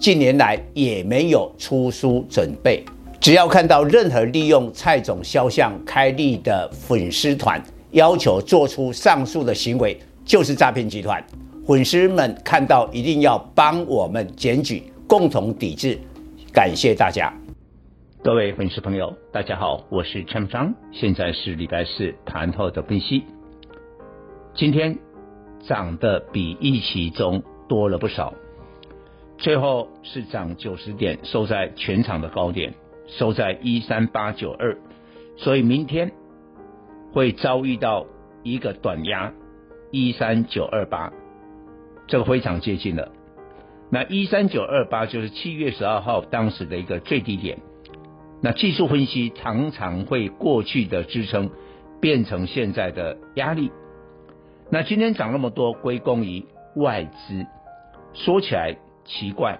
近年来也没有出书准备。只要看到任何利用蔡总肖像开立的粉丝团，要求做出上述的行为，就是诈骗集团。粉丝们看到一定要帮我们检举，共同抵制。感谢大家。各位粉丝朋友，大家好，我是陈章，现在是礼拜四盘后的分析。今天涨得比预期中多了不少，最后是涨九十点，收在全场的高点，收在一三八九二，所以明天会遭遇到一个短压一三九二八，这个非常接近了。那一三九二八就是七月十二号当时的一个最低点。那技术分析常常会过去的支撑变成现在的压力。那今天涨那么多，归功于外资。说起来奇怪，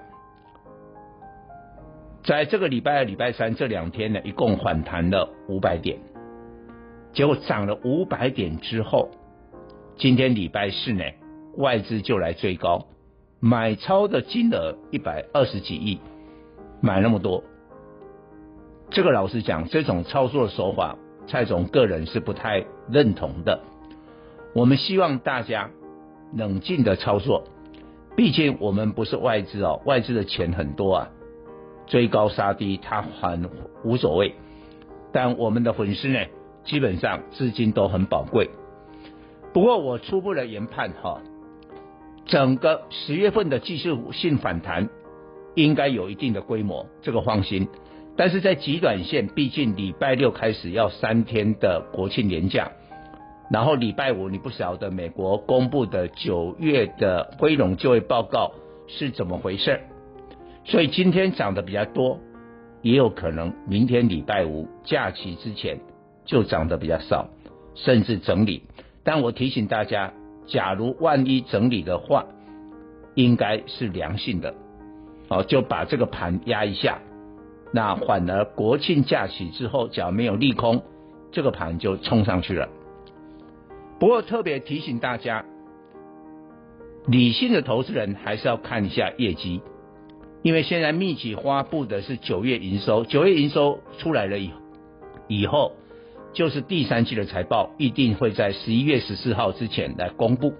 在这个礼拜二、礼拜三这两天呢，一共反弹了五百点，结果涨了五百点之后，今天礼拜四呢，外资就来追高，买超的金额一百二十几亿，买那么多。这个老实讲，这种操作的手法，蔡总个人是不太认同的。我们希望大家冷静的操作，毕竟我们不是外资哦，外资的钱很多啊，追高杀低他很无所谓。但我们的粉丝呢，基本上资金都很宝贵。不过我初步的研判哈，整个十月份的技术性反弹应该有一定的规模，这个放心。但是在极短线，毕竟礼拜六开始要三天的国庆年假，然后礼拜五你不晓得美国公布的九月的非农就业报告是怎么回事，所以今天涨得比较多，也有可能明天礼拜五假期之前就涨得比较少，甚至整理。但我提醒大家，假如万一整理的话，应该是良性的，好，就把这个盘压一下。那反而国庆假期之后，只要没有利空，这个盘就冲上去了。不过特别提醒大家，理性的投资人还是要看一下业绩，因为现在密集发布的是九月营收，九月营收出来了以以后，就是第三季的财报，一定会在十一月十四号之前来公布。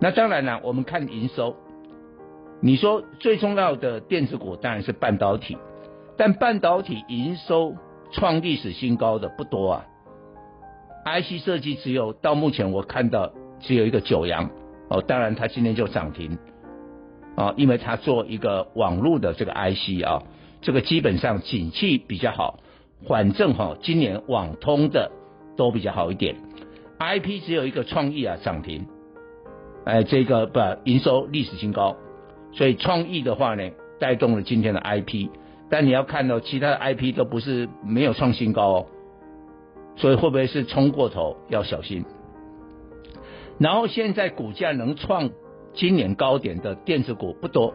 那当然了，我们看营收，你说最重要的电子股当然是半导体。但半导体营收创历史新高的不多啊，IC 设计只有到目前我看到只有一个九阳。哦，当然它今天就涨停。啊，因为它做一个网络的这个 IC 啊，这个基本上景气比较好，反正哈今年网通的都比较好一点，IP 只有一个创意啊涨停，哎这个不营收历史新高，所以创意的话呢带动了今天的 IP。但你要看到其他的 IP 都不是没有创新高哦，所以会不会是冲过头要小心？然后现在股价能创今年高点的电子股不多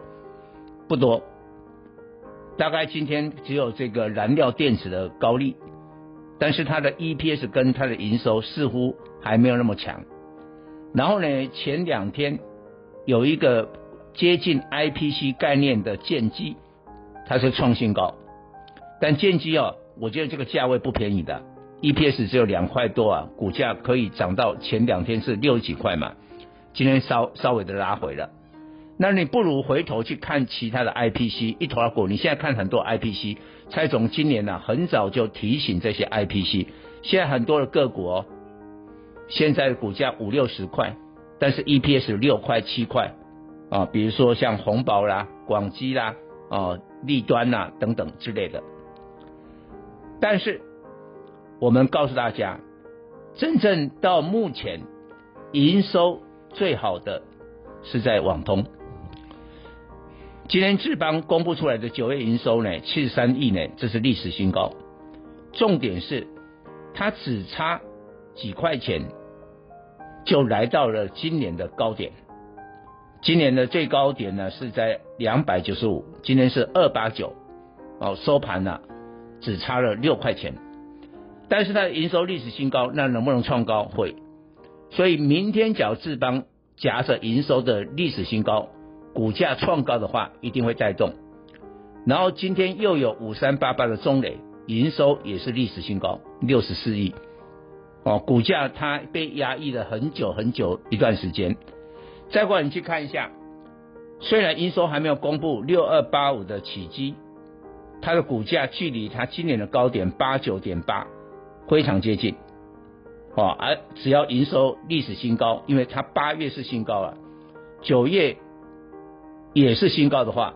不多，大概今天只有这个燃料电池的高力，但是它的 EPS 跟它的营收似乎还没有那么强。然后呢，前两天有一个接近 IPC 概念的剑基。它是创新高，但剑基啊，我觉得这个价位不便宜的，EPS 只有两块多啊，股价可以涨到前两天是六几块嘛，今天稍稍微的拉回了，那你不如回头去看其他的 IPC 一头拉股，你现在看很多 IPC，蔡总今年呢、啊、很早就提醒这些 IPC，现在很多的个股哦，现在股价五六十块，但是 EPS 六块七块啊，比如说像红宝啦、广基啦啊。利端呐、啊、等等之类的，但是我们告诉大家，真正到目前营收最好的是在网通，今天智邦公布出来的九月营收呢，七十三亿呢，这是历史新高。重点是，它只差几块钱，就来到了今年的高点。今年的最高点呢是在两百九十五，今天是二八九，哦，收盘了，只差了六块钱。但是它的营收历史新高，那能不能创高？会。所以明天假如智邦夹着营收的历史新高，股价创高的话，一定会带动。然后今天又有五三八八的中磊，营收也是历史新高，六十四亿。哦，股价它被压抑了很久很久一段时间。再过来你去看一下，虽然营收还没有公布，六二八五的启基，它的股价距离它今年的高点八九点八非常接近，哦，而只要营收历史新高，因为它八月是新高啊，九月也是新高的话，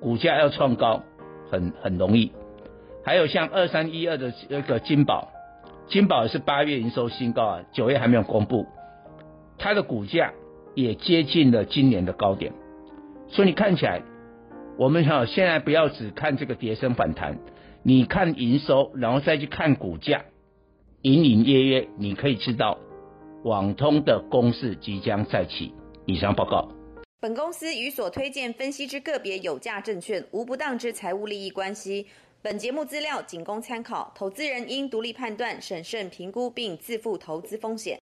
股价要创高很很容易。还有像二三一二的那个金宝，金宝是八月营收新高啊，九月还没有公布，它的股价。也接近了今年的高点，所以你看起来，我们哈现在不要只看这个跌升反弹，你看营收，然后再去看股价，隐隐约约你可以知道，网通的攻势即将再起。以上报告。本公司与所推荐分析之个别有价证券无不当之财务利益关系，本节目资料仅供参考，投资人应独立判断、审慎评估并自负投资风险。